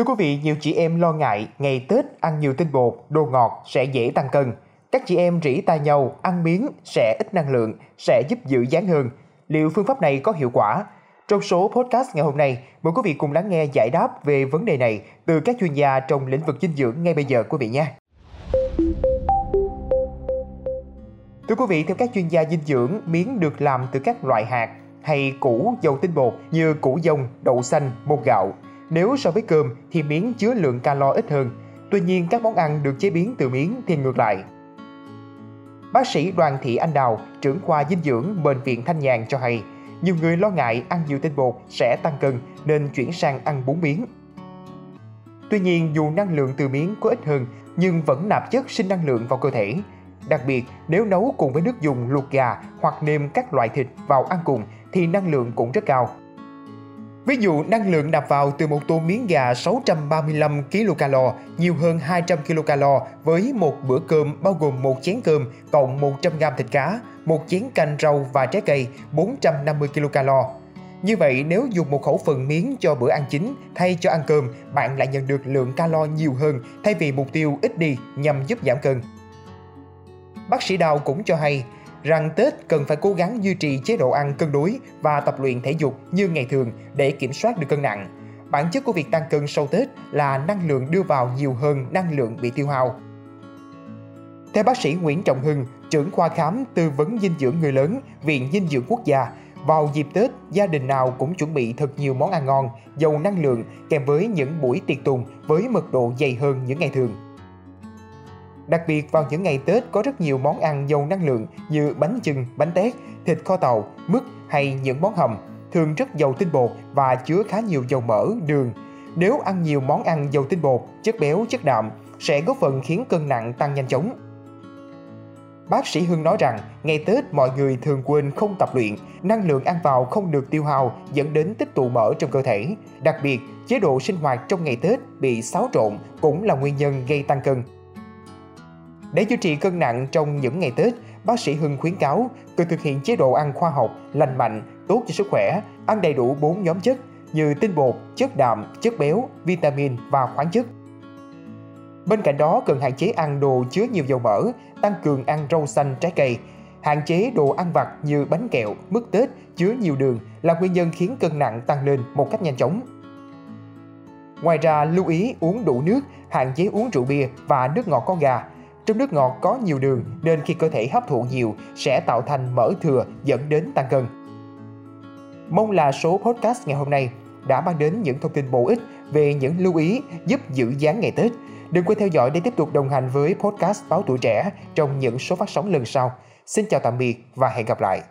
Thưa quý vị, nhiều chị em lo ngại ngày Tết ăn nhiều tinh bột, đồ ngọt sẽ dễ tăng cân. Các chị em rỉ tai nhau, ăn miếng sẽ ít năng lượng, sẽ giúp giữ dáng hơn. Liệu phương pháp này có hiệu quả? Trong số podcast ngày hôm nay, mời quý vị cùng lắng nghe giải đáp về vấn đề này từ các chuyên gia trong lĩnh vực dinh dưỡng ngay bây giờ quý vị nhé. Thưa quý vị, theo các chuyên gia dinh dưỡng, miếng được làm từ các loại hạt hay củ dầu tinh bột như củ dông, đậu xanh, bột gạo. Nếu so với cơm thì miếng chứa lượng calo ít hơn. Tuy nhiên, các món ăn được chế biến từ miếng thì ngược lại. Bác sĩ Đoàn Thị Anh Đào, trưởng khoa dinh dưỡng Bệnh viện Thanh Nhàn cho hay, nhiều người lo ngại ăn nhiều tinh bột sẽ tăng cân nên chuyển sang ăn bún miếng. Tuy nhiên, dù năng lượng từ miếng có ít hơn nhưng vẫn nạp chất sinh năng lượng vào cơ thể. Đặc biệt, nếu nấu cùng với nước dùng luộc gà hoặc nêm các loại thịt vào ăn cùng thì năng lượng cũng rất cao. Ví dụ, năng lượng nạp vào từ một tô miếng gà 635 kcal nhiều hơn 200 kcal với một bữa cơm bao gồm một chén cơm cộng 100 g thịt cá, một chén canh rau và trái cây 450 kcal. Như vậy, nếu dùng một khẩu phần miếng cho bữa ăn chính thay cho ăn cơm, bạn lại nhận được lượng calo nhiều hơn thay vì mục tiêu ít đi nhằm giúp giảm cân. Bác sĩ Đào cũng cho hay, rằng Tết cần phải cố gắng duy trì chế độ ăn cân đối và tập luyện thể dục như ngày thường để kiểm soát được cân nặng. Bản chất của việc tăng cân sau Tết là năng lượng đưa vào nhiều hơn năng lượng bị tiêu hao. Theo bác sĩ Nguyễn Trọng Hưng, trưởng khoa khám tư vấn dinh dưỡng người lớn, Viện Dinh dưỡng Quốc gia, vào dịp Tết, gia đình nào cũng chuẩn bị thật nhiều món ăn ngon, giàu năng lượng kèm với những buổi tiệc tùng với mật độ dày hơn những ngày thường. Đặc biệt vào những ngày Tết có rất nhiều món ăn giàu năng lượng như bánh chưng, bánh tét, thịt kho tàu, mứt hay những món hầm, thường rất giàu tinh bột và chứa khá nhiều dầu mỡ, đường. Nếu ăn nhiều món ăn giàu tinh bột, chất béo, chất đạm sẽ góp phần khiến cân nặng tăng nhanh chóng. Bác sĩ Hưng nói rằng, ngày Tết mọi người thường quên không tập luyện, năng lượng ăn vào không được tiêu hao dẫn đến tích tụ mỡ trong cơ thể. Đặc biệt, chế độ sinh hoạt trong ngày Tết bị xáo trộn cũng là nguyên nhân gây tăng cân. Để chữa trị cân nặng trong những ngày Tết, bác sĩ Hưng khuyến cáo cần thực hiện chế độ ăn khoa học, lành mạnh, tốt cho sức khỏe, ăn đầy đủ 4 nhóm chất như tinh bột, chất đạm, chất béo, vitamin và khoáng chất. Bên cạnh đó cần hạn chế ăn đồ chứa nhiều dầu mỡ, tăng cường ăn rau xanh trái cây, hạn chế đồ ăn vặt như bánh kẹo, mứt Tết chứa nhiều đường là nguyên nhân khiến cân nặng tăng lên một cách nhanh chóng. Ngoài ra, lưu ý uống đủ nước, hạn chế uống rượu bia và nước ngọt có ga, trong nước ngọt có nhiều đường nên khi cơ thể hấp thụ nhiều, sẽ tạo thành mỡ thừa dẫn đến tăng cân. Mong là số podcast ngày hôm nay đã mang đến những thông tin bổ ích về những lưu ý giúp giữ dáng ngày Tết. Đừng quên theo dõi để tiếp tục đồng hành với podcast Báo Tuổi Trẻ trong những số phát sóng lần sau. Xin chào tạm biệt và hẹn gặp lại.